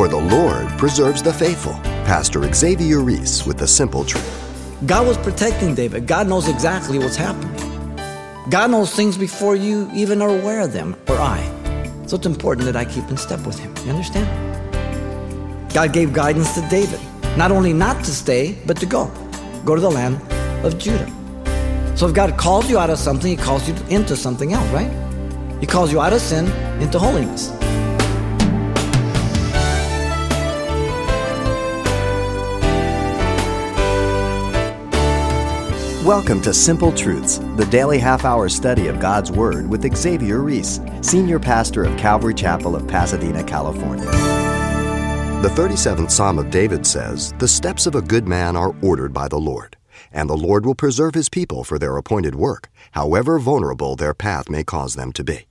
For the Lord preserves the faithful. Pastor Xavier Reese with the simple truth. God was protecting David. God knows exactly what's happening. God knows things before you even are aware of them, or I. So it's important that I keep in step with Him. You understand? God gave guidance to David, not only not to stay, but to go. Go to the land of Judah. So if God calls you out of something, He calls you into something else, right? He calls you out of sin into holiness. Welcome to Simple Truths, the daily half hour study of God's Word with Xavier Reese, Senior Pastor of Calvary Chapel of Pasadena, California. The 37th Psalm of David says, The steps of a good man are ordered by the Lord, and the Lord will preserve his people for their appointed work, however vulnerable their path may cause them to be.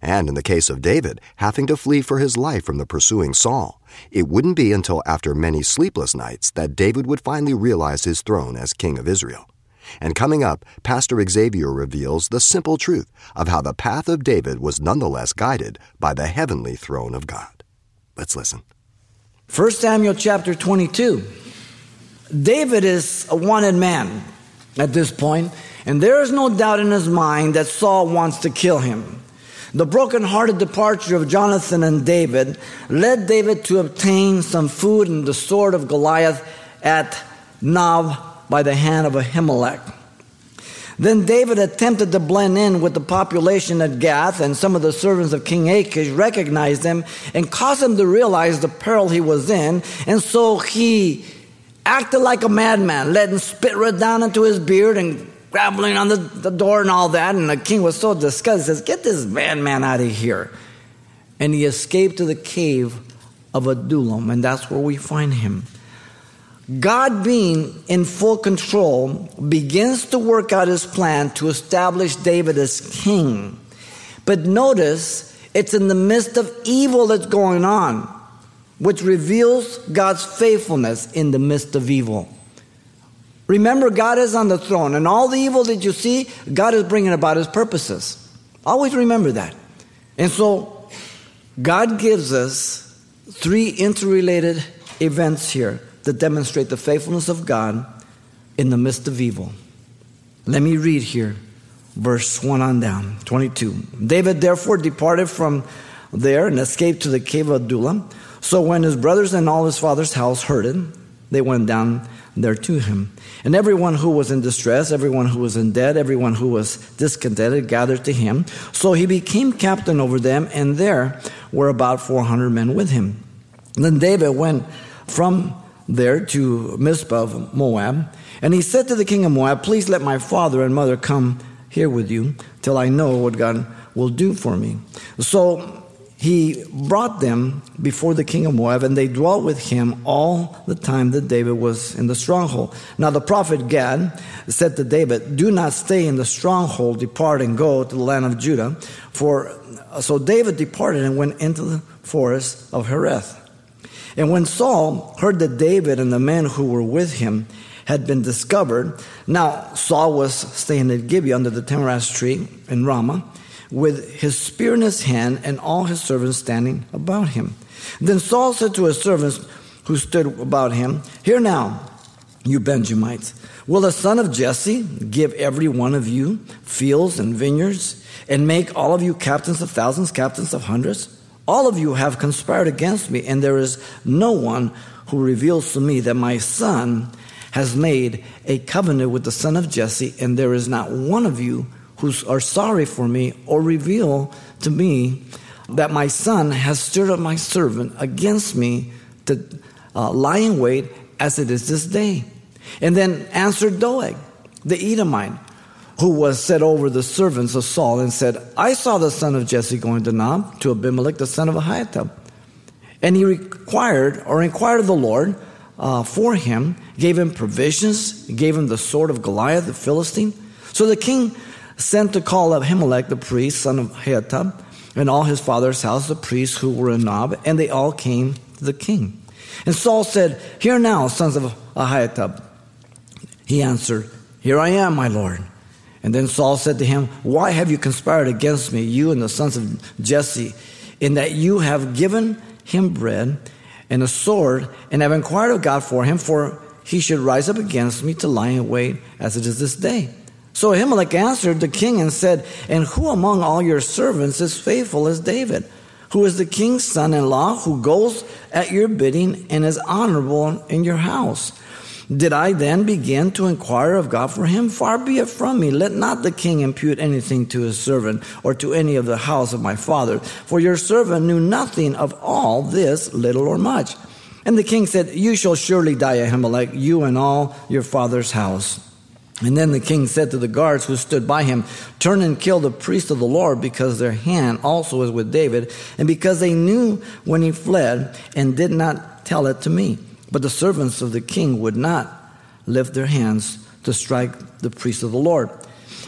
And in the case of David, having to flee for his life from the pursuing Saul, it wouldn't be until after many sleepless nights that David would finally realize his throne as king of Israel. And coming up, Pastor Xavier reveals the simple truth of how the path of David was nonetheless guided by the heavenly throne of God. Let's listen. 1 Samuel chapter 22. David is a wanted man at this point, and there is no doubt in his mind that Saul wants to kill him. The broken-hearted departure of Jonathan and David led David to obtain some food and the sword of Goliath at Nob by the hand of Ahimelech. Then David attempted to blend in with the population at Gath, and some of the servants of King Achish recognized him and caused him to realize the peril he was in. And so he acted like a madman, letting spit right down into his beard and grabbing on the, the door and all that. And the king was so disgusted, he says, Get this madman out of here. And he escaped to the cave of Adullam, and that's where we find him. God, being in full control, begins to work out his plan to establish David as king. But notice, it's in the midst of evil that's going on, which reveals God's faithfulness in the midst of evil. Remember, God is on the throne, and all the evil that you see, God is bringing about his purposes. Always remember that. And so, God gives us three interrelated events here that demonstrate the faithfulness of God in the midst of evil. Let me read here, verse 1 on down, 22. David therefore departed from there and escaped to the cave of Adullam. So when his brothers and all his father's house heard it, they went down there to him. And everyone who was in distress, everyone who was in debt, everyone who was discontented gathered to him. So he became captain over them, and there were about 400 men with him. And then David went from there to Mizpah of Moab. And he said to the king of Moab, Please let my father and mother come here with you till I know what God will do for me. So he brought them before the king of Moab, and they dwelt with him all the time that David was in the stronghold. Now the prophet Gad said to David, Do not stay in the stronghold, depart and go to the land of Judah. For so David departed and went into the forest of Hereth. And when Saul heard that David and the men who were with him had been discovered, now Saul was staying at Gibeah under the tamarisk tree in Ramah with his spear in his hand and all his servants standing about him. Then Saul said to his servants who stood about him, Hear now, you Benjamites, will the son of Jesse give every one of you fields and vineyards and make all of you captains of thousands, captains of hundreds? All of you have conspired against me, and there is no one who reveals to me that my son has made a covenant with the son of Jesse, and there is not one of you who are sorry for me or reveal to me that my son has stirred up my servant against me to uh, lie in wait as it is this day. And then answered Doeg, the Edomite, who was set over the servants of Saul, and said, I saw the son of Jesse going to Nob, to Abimelech, the son of Ahitub. And he required or inquired of the Lord uh, for him, gave him provisions, gave him the sword of Goliath, the Philistine. So the king sent to call up Ahimelech, the priest, son of Ahitub, and all his father's house, the priests who were in Nob, and they all came to the king. And Saul said, Hear now, sons of Ahitub. He answered, Here I am, my lord. And then Saul said to him, Why have you conspired against me, you and the sons of Jesse, in that you have given him bread and a sword, and have inquired of God for him, for he should rise up against me to lie in wait as it is this day. So Ahimelech answered the king and said, And who among all your servants is faithful as David, who is the king's son in law, who goes at your bidding and is honorable in your house? Did I then begin to inquire of God for him? Far be it from me. Let not the king impute anything to his servant or to any of the house of my father, for your servant knew nothing of all this, little or much. And the king said, You shall surely die, Ahimelech, you and all your father's house. And then the king said to the guards who stood by him, Turn and kill the priest of the Lord, because their hand also is with David, and because they knew when he fled and did not tell it to me. But the servants of the king would not lift their hands to strike the priest of the Lord.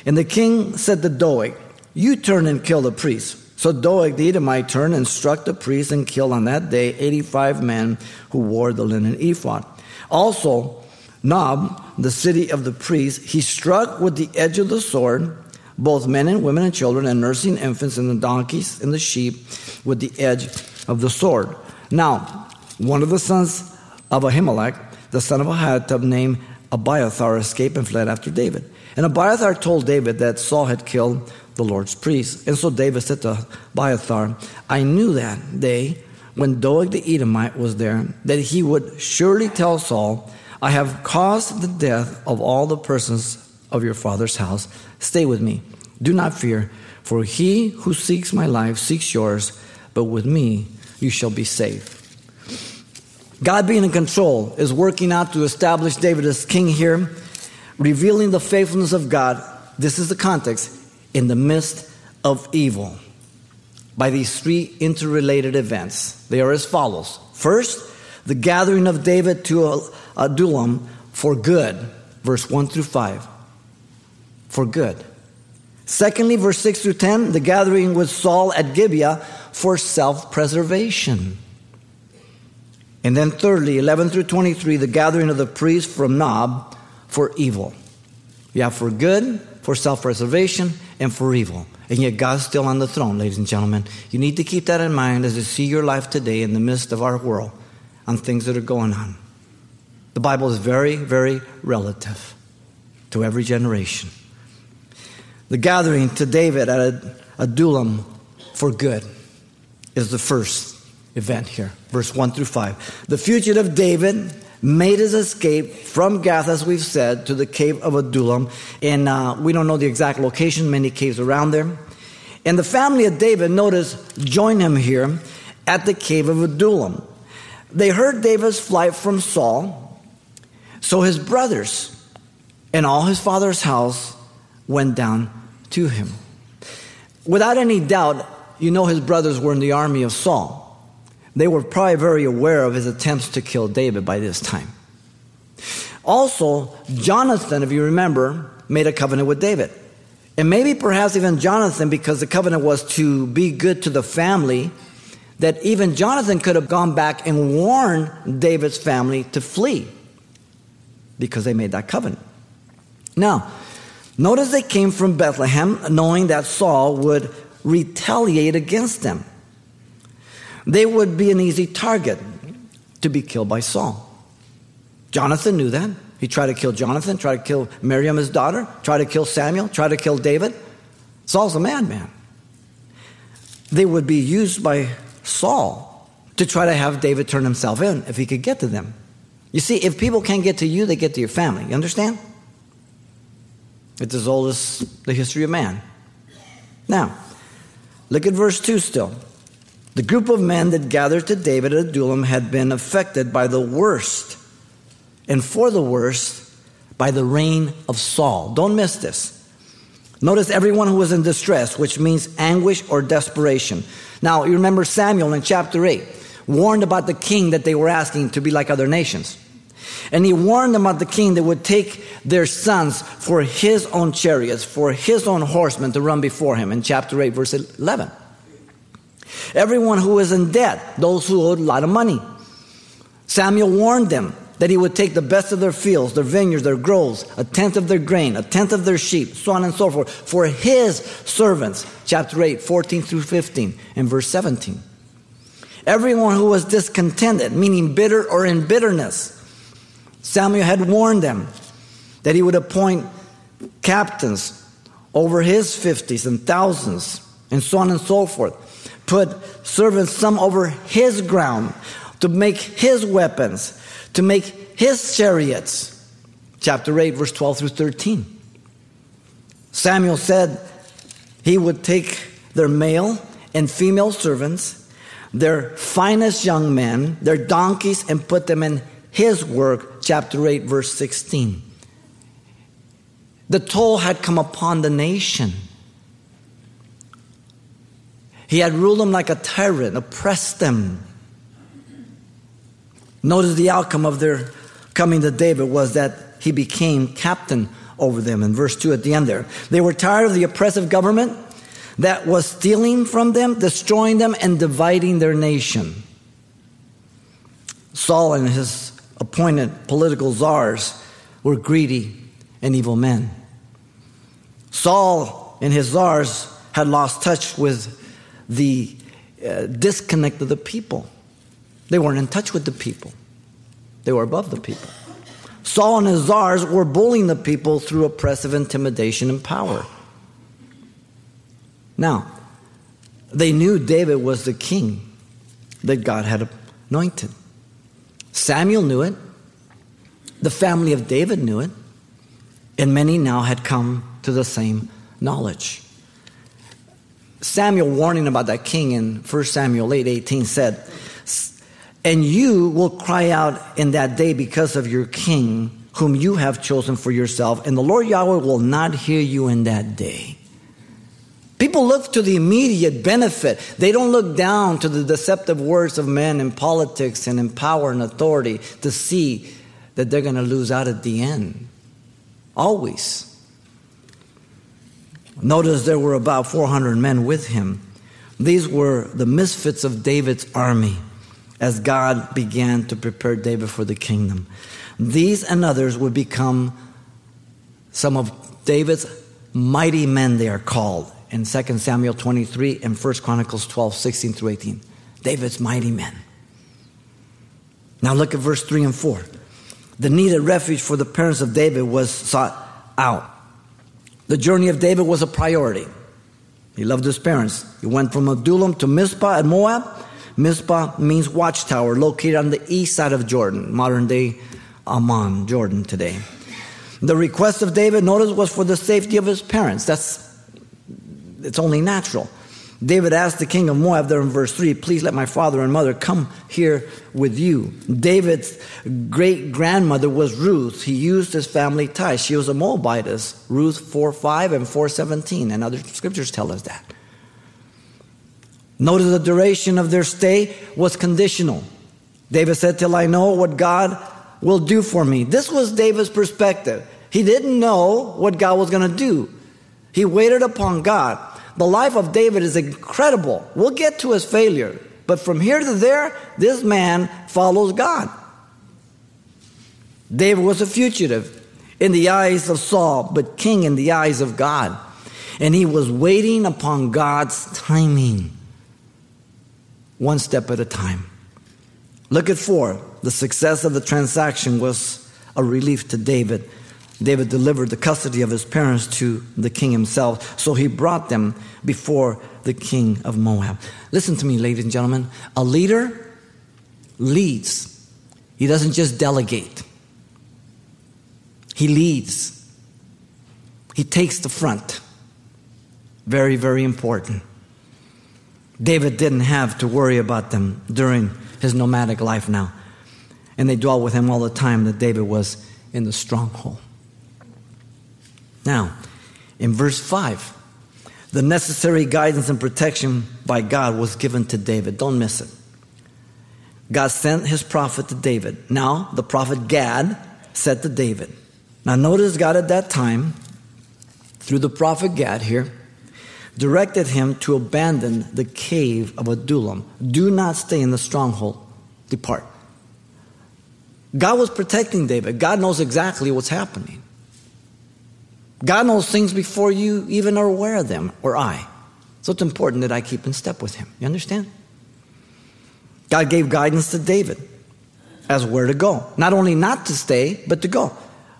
And the king said to Doeg, You turn and kill the priest. So Doeg the Edomite turned and struck the priest and killed on that day 85 men who wore the linen ephod. Also, Nob, the city of the priests, he struck with the edge of the sword both men and women and children and nursing infants and the donkeys and the sheep with the edge of the sword. Now, one of the sons of Ahimelech, the son of Ahitub, named Abiathar, escaped and fled after David. And Abiathar told David that Saul had killed the Lord's priest. And so David said to Abiathar, I knew that day when Doeg the Edomite was there that he would surely tell Saul, I have caused the death of all the persons of your father's house. Stay with me. Do not fear, for he who seeks my life seeks yours, but with me you shall be safe. God being in control is working out to establish David as king here, revealing the faithfulness of God. This is the context in the midst of evil by these three interrelated events. They are as follows. First, the gathering of David to Adullam for good, verse 1 through 5. For good. Secondly, verse 6 through 10, the gathering with Saul at Gibeah for self preservation. And then, thirdly, 11 through 23, the gathering of the priests from Nob for evil. You have for good, for self preservation, and for evil. And yet, God's still on the throne, ladies and gentlemen. You need to keep that in mind as you see your life today in the midst of our world on things that are going on. The Bible is very, very relative to every generation. The gathering to David at Adullam for good is the first event here, verse 1 through 5. The fugitive David made his escape from Gath, as we've said, to the cave of Adullam. And uh, we don't know the exact location, many caves around there. And the family of David, notice, joined him here at the cave of Adullam. They heard David's flight from Saul, so his brothers and all his father's house went down to him. Without any doubt, you know his brothers were in the army of Saul. They were probably very aware of his attempts to kill David by this time. Also, Jonathan, if you remember, made a covenant with David. And maybe perhaps even Jonathan, because the covenant was to be good to the family, that even Jonathan could have gone back and warned David's family to flee because they made that covenant. Now, notice they came from Bethlehem knowing that Saul would retaliate against them they would be an easy target to be killed by Saul. Jonathan knew that. He tried to kill Jonathan, tried to kill Miriam, his daughter, tried to kill Samuel, tried to kill David. Saul's a madman. They would be used by Saul to try to have David turn himself in if he could get to them. You see, if people can't get to you, they get to your family. You understand? It's as old as the history of man. Now, look at verse 2 still. The group of men that gathered to David at Adullam had been affected by the worst, and for the worst, by the reign of Saul. Don't miss this. Notice everyone who was in distress, which means anguish or desperation. Now, you remember Samuel in chapter 8 warned about the king that they were asking to be like other nations. And he warned them about the king that would take their sons for his own chariots, for his own horsemen to run before him in chapter 8, verse 11. Everyone who was in debt, those who owed a lot of money. Samuel warned them that he would take the best of their fields, their vineyards, their groves, a tenth of their grain, a tenth of their sheep, so on and so forth, for his servants. Chapter 8, 14 through 15, and verse 17. Everyone who was discontented, meaning bitter or in bitterness. Samuel had warned them that he would appoint captains over his fifties and thousands, and so on and so forth. Put servants, some over his ground, to make his weapons, to make his chariots. Chapter 8, verse 12 through 13. Samuel said he would take their male and female servants, their finest young men, their donkeys, and put them in his work. Chapter 8, verse 16. The toll had come upon the nation. He had ruled them like a tyrant, oppressed them. Notice the outcome of their coming to David was that he became captain over them in verse 2 at the end there. They were tired of the oppressive government that was stealing from them, destroying them, and dividing their nation. Saul and his appointed political czars were greedy and evil men. Saul and his czars had lost touch with the uh, disconnect of the people. They weren't in touch with the people, they were above the people. Saul and his czars were bullying the people through oppressive intimidation and power. Now, they knew David was the king that God had anointed. Samuel knew it. The family of David knew it. And many now had come to the same knowledge. Samuel warning about that king in 1 Samuel 8 18 said, And you will cry out in that day because of your king, whom you have chosen for yourself, and the Lord Yahweh will not hear you in that day. People look to the immediate benefit. They don't look down to the deceptive words of men in politics and in power and authority to see that they're going to lose out at the end. Always. Notice there were about 400 men with him. These were the misfits of David's army as God began to prepare David for the kingdom. These and others would become some of David's mighty men, they are called in 2 Samuel 23 and 1 Chronicles 12, 16 through 18. David's mighty men. Now look at verse 3 and 4. The needed refuge for the parents of David was sought out. The journey of David was a priority. He loved his parents. He went from Adullam to Mizpah at Moab. Mizpah means watchtower, located on the east side of Jordan, modern day Amman, Jordan today. The request of David, notice, was for the safety of his parents. That's it's only natural. David asked the king of Moab there in verse 3, Please let my father and mother come here with you. David's great grandmother was Ruth. He used his family ties. She was a Moabitess. Ruth 4 5 and 4 17, and other scriptures tell us that. Notice the duration of their stay was conditional. David said, Till I know what God will do for me. This was David's perspective. He didn't know what God was going to do, he waited upon God. The life of David is incredible. We'll get to his failure. But from here to there, this man follows God. David was a fugitive in the eyes of Saul, but king in the eyes of God. And he was waiting upon God's timing, one step at a time. Look at four. The success of the transaction was a relief to David David delivered the custody of his parents to the king himself, so he brought them before the king of Moab. Listen to me, ladies and gentlemen. A leader leads, he doesn't just delegate, he leads, he takes the front. Very, very important. David didn't have to worry about them during his nomadic life now. And they dwelt with him all the time that David was in the stronghold. Now, in verse 5, the necessary guidance and protection by God was given to David. Don't miss it. God sent his prophet to David. Now, the prophet Gad said to David. Now, notice God at that time, through the prophet Gad here, directed him to abandon the cave of Adullam. Do not stay in the stronghold, depart. God was protecting David. God knows exactly what's happening. God knows things before you even are aware of them, or I. So it's important that I keep in step with Him. You understand? God gave guidance to David as where to go. Not only not to stay, but to go.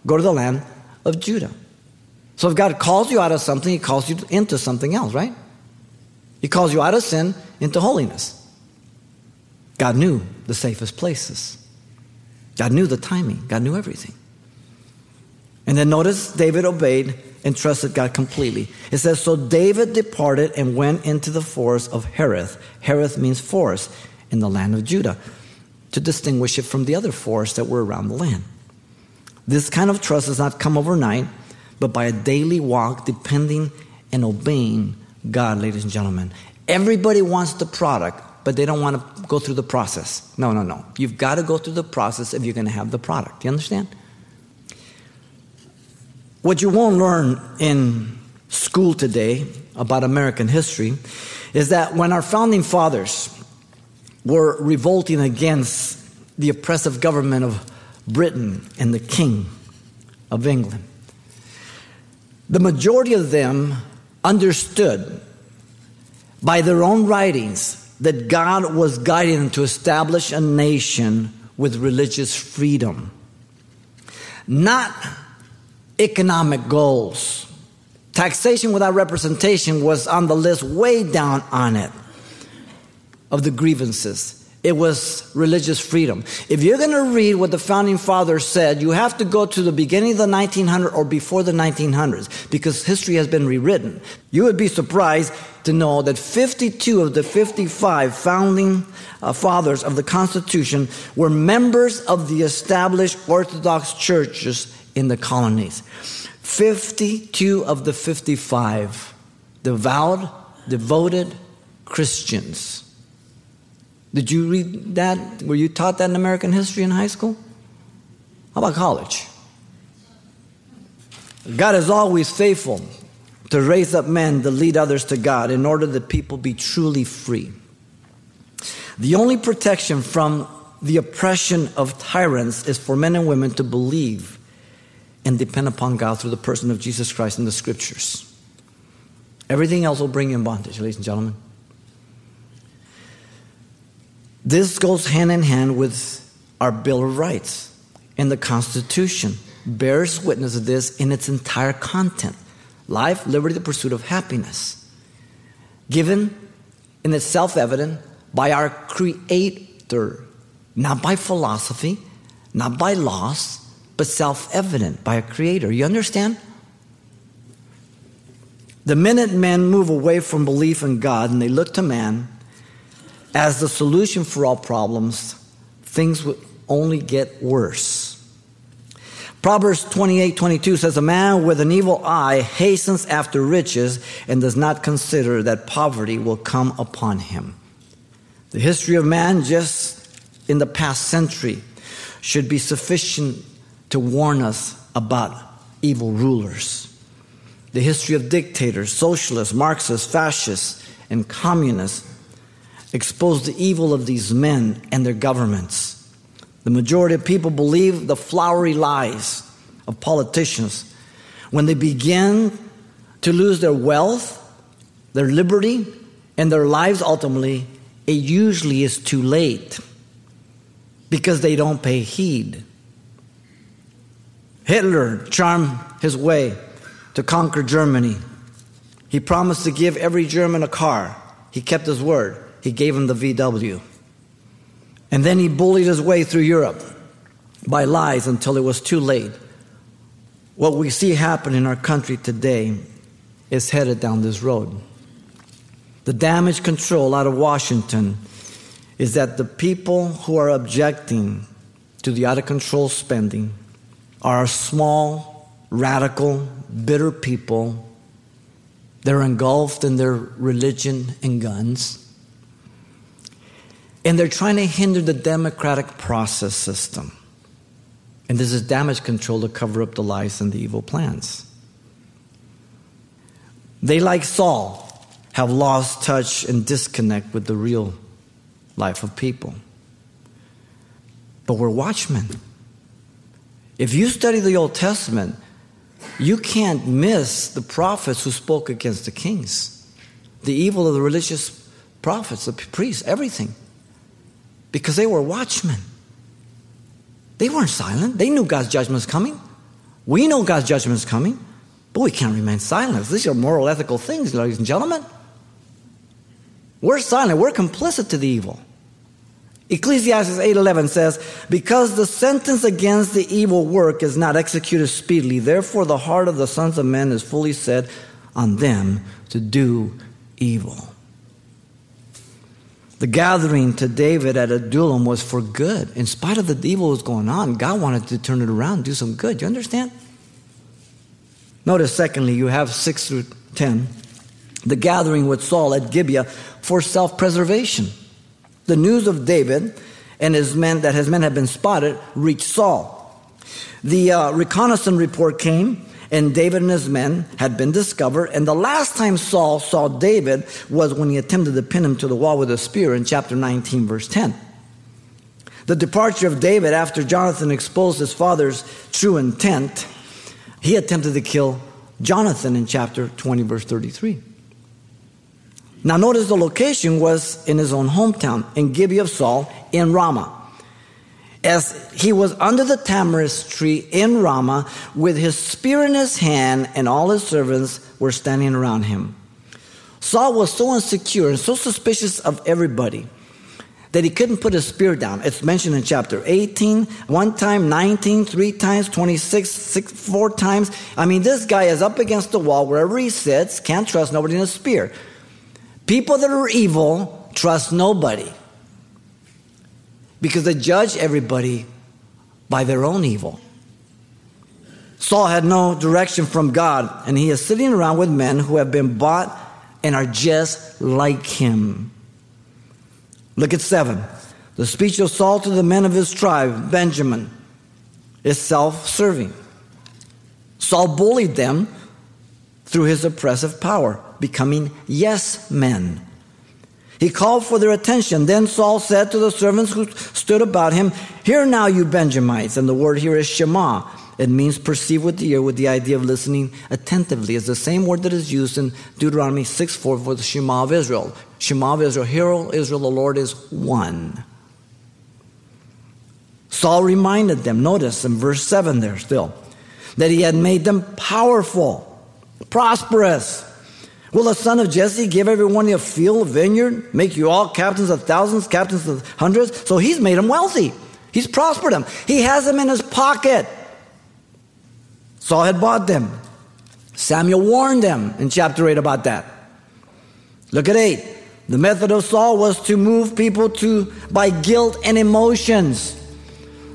Go to the land of Judah. So if God calls you out of something, He calls you into something else, right? He calls you out of sin into holiness. God knew the safest places. God knew the timing. God knew everything. And then notice David obeyed and trusted God completely. It says, So David departed and went into the forest of Hereth. Hereth means forest in the land of Judah, to distinguish it from the other forests that were around the land. This kind of trust does not come overnight, but by a daily walk, depending and obeying God, ladies and gentlemen. Everybody wants the product, but they don't want to go through the process. No, no, no. You've got to go through the process if you're going to have the product. Do You understand? What you won't learn in school today about American history is that when our founding fathers were revolting against the oppressive government of Britain and the king of England, the majority of them understood by their own writings that God was guiding them to establish a nation with religious freedom, not economic goals. Taxation without representation was on the list way down on it of the grievances. It was religious freedom. If you're going to read what the founding fathers said, you have to go to the beginning of the 1900s or before the 1900s because history has been rewritten. You would be surprised to know that 52 of the 55 founding uh, fathers of the Constitution were members of the established Orthodox churches in the colonies. 52 of the 55 devout, devoted Christians. Did you read that? Were you taught that in American history in high school? How about college? God is always faithful to raise up men to lead others to God in order that people be truly free. The only protection from the oppression of tyrants is for men and women to believe and depend upon God through the person of Jesus Christ in the scriptures. Everything else will bring you in bondage, ladies and gentlemen. This goes hand in hand with our Bill of Rights and the Constitution bears witness of this in its entire content life, liberty, the pursuit of happiness. Given in its self evident by our Creator, not by philosophy, not by laws, but self evident by a Creator. You understand? The minute men move away from belief in God and they look to man as the solution for all problems, things would only get worse. Proverbs 28 22 says, A man with an evil eye hastens after riches and does not consider that poverty will come upon him. The history of man, just in the past century, should be sufficient to warn us about evil rulers. The history of dictators, socialists, Marxists, fascists, and communists expose the evil of these men and their governments. The majority of people believe the flowery lies of politicians. When they begin to lose their wealth, their liberty, and their lives ultimately, it usually is too late because they don't pay heed. Hitler charmed his way to conquer Germany. He promised to give every German a car. He kept his word. He gave him the VW. And then he bullied his way through Europe by lies until it was too late. What we see happen in our country today is headed down this road. The damage control out of Washington is that the people who are objecting to the out of control spending are a small, radical, bitter people. They're engulfed in their religion and guns. And they're trying to hinder the democratic process system. And this is damage control to cover up the lies and the evil plans. They, like Saul, have lost touch and disconnect with the real life of people. But we're watchmen. If you study the Old Testament, you can't miss the prophets who spoke against the kings, the evil of the religious prophets, the priests, everything. because they were watchmen. They weren't silent. They knew God's judgment was coming. We know God's judgment is coming, but we can't remain silent. These are moral, ethical things, ladies and gentlemen. We're silent. We're complicit to the evil. Ecclesiastes 8:11 says, "Because the sentence against the evil work is not executed speedily, therefore the heart of the sons of men is fully set on them to do evil." The gathering to David at Adullam was for good. In spite of the evil that was going on, God wanted to turn it around, do some good. You understand? Notice, secondly, you have 6 through 10. The gathering with Saul at Gibeah for self preservation. The news of David and his men that his men had been spotted reached Saul. The uh, reconnaissance report came, and David and his men had been discovered. And the last time Saul saw David was when he attempted to pin him to the wall with a spear in chapter 19, verse 10. The departure of David after Jonathan exposed his father's true intent, he attempted to kill Jonathan in chapter 20, verse 33. Now, notice the location was in his own hometown, in Gibeah of Saul, in Ramah. As he was under the tamarisk tree in Ramah with his spear in his hand, and all his servants were standing around him. Saul was so insecure and so suspicious of everybody that he couldn't put his spear down. It's mentioned in chapter 18, one time, 19, three times, 26, six, four times. I mean, this guy is up against the wall wherever he sits, can't trust nobody in a spear. People that are evil trust nobody because they judge everybody by their own evil. Saul had no direction from God, and he is sitting around with men who have been bought and are just like him. Look at seven. The speech of Saul to the men of his tribe, Benjamin, is self serving. Saul bullied them through his oppressive power becoming yes men. He called for their attention. Then Saul said to the servants who stood about him, Hear now, you Benjamites. And the word here is Shema. It means perceive with the ear with the idea of listening attentively. It's the same word that is used in Deuteronomy 6 4 for the Shema of Israel. Shema of Israel, Hear, Israel, the Lord is one. Saul reminded them, notice in verse 7 there still, that he had made them powerful, prosperous, Will the son of Jesse give everyone a field, a vineyard, make you all captains of thousands, captains of hundreds? So he's made them wealthy. He's prospered them. He has them in his pocket. Saul had bought them. Samuel warned them in chapter 8 about that. Look at 8. The method of Saul was to move people to by guilt and emotions.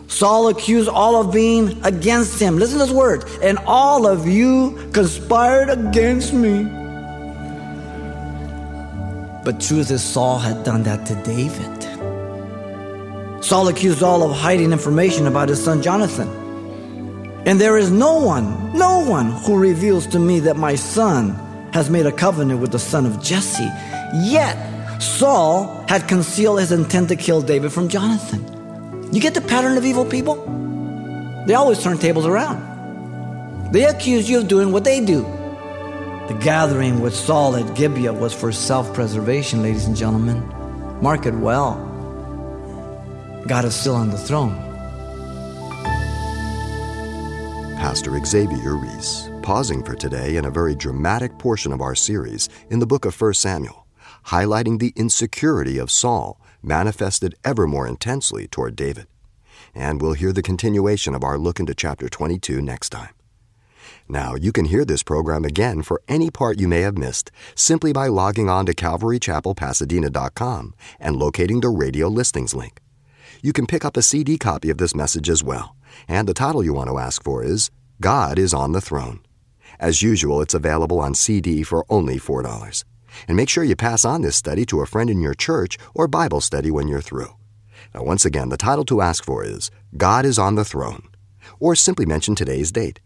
Saul accused all of being against him. Listen to this word. And all of you conspired against me. But truth is, Saul had done that to David. Saul accused all of hiding information about his son Jonathan. And there is no one, no one who reveals to me that my son has made a covenant with the son of Jesse. Yet, Saul had concealed his intent to kill David from Jonathan. You get the pattern of evil people? They always turn tables around. They accuse you of doing what they do. The gathering with Saul at Gibeah was for self preservation, ladies and gentlemen. Mark it well. God is still on the throne. Pastor Xavier Reese, pausing for today in a very dramatic portion of our series in the book of 1 Samuel, highlighting the insecurity of Saul manifested ever more intensely toward David. And we'll hear the continuation of our look into chapter 22 next time. Now, you can hear this program again for any part you may have missed simply by logging on to CalvaryChapelPasadena.com and locating the radio listings link. You can pick up a CD copy of this message as well, and the title you want to ask for is God is on the Throne. As usual, it's available on CD for only $4. And make sure you pass on this study to a friend in your church or Bible study when you're through. Now, once again, the title to ask for is God is on the Throne, or simply mention today's date.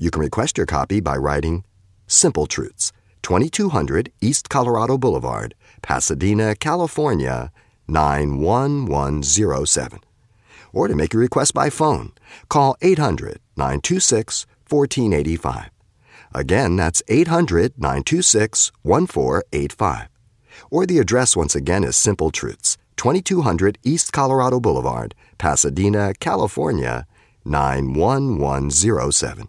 You can request your copy by writing Simple Truths, 2200 East Colorado Boulevard, Pasadena, California, 91107. Or to make your request by phone, call 800 926 1485. Again, that's 800 926 1485. Or the address once again is Simple Truths, 2200 East Colorado Boulevard, Pasadena, California 91107.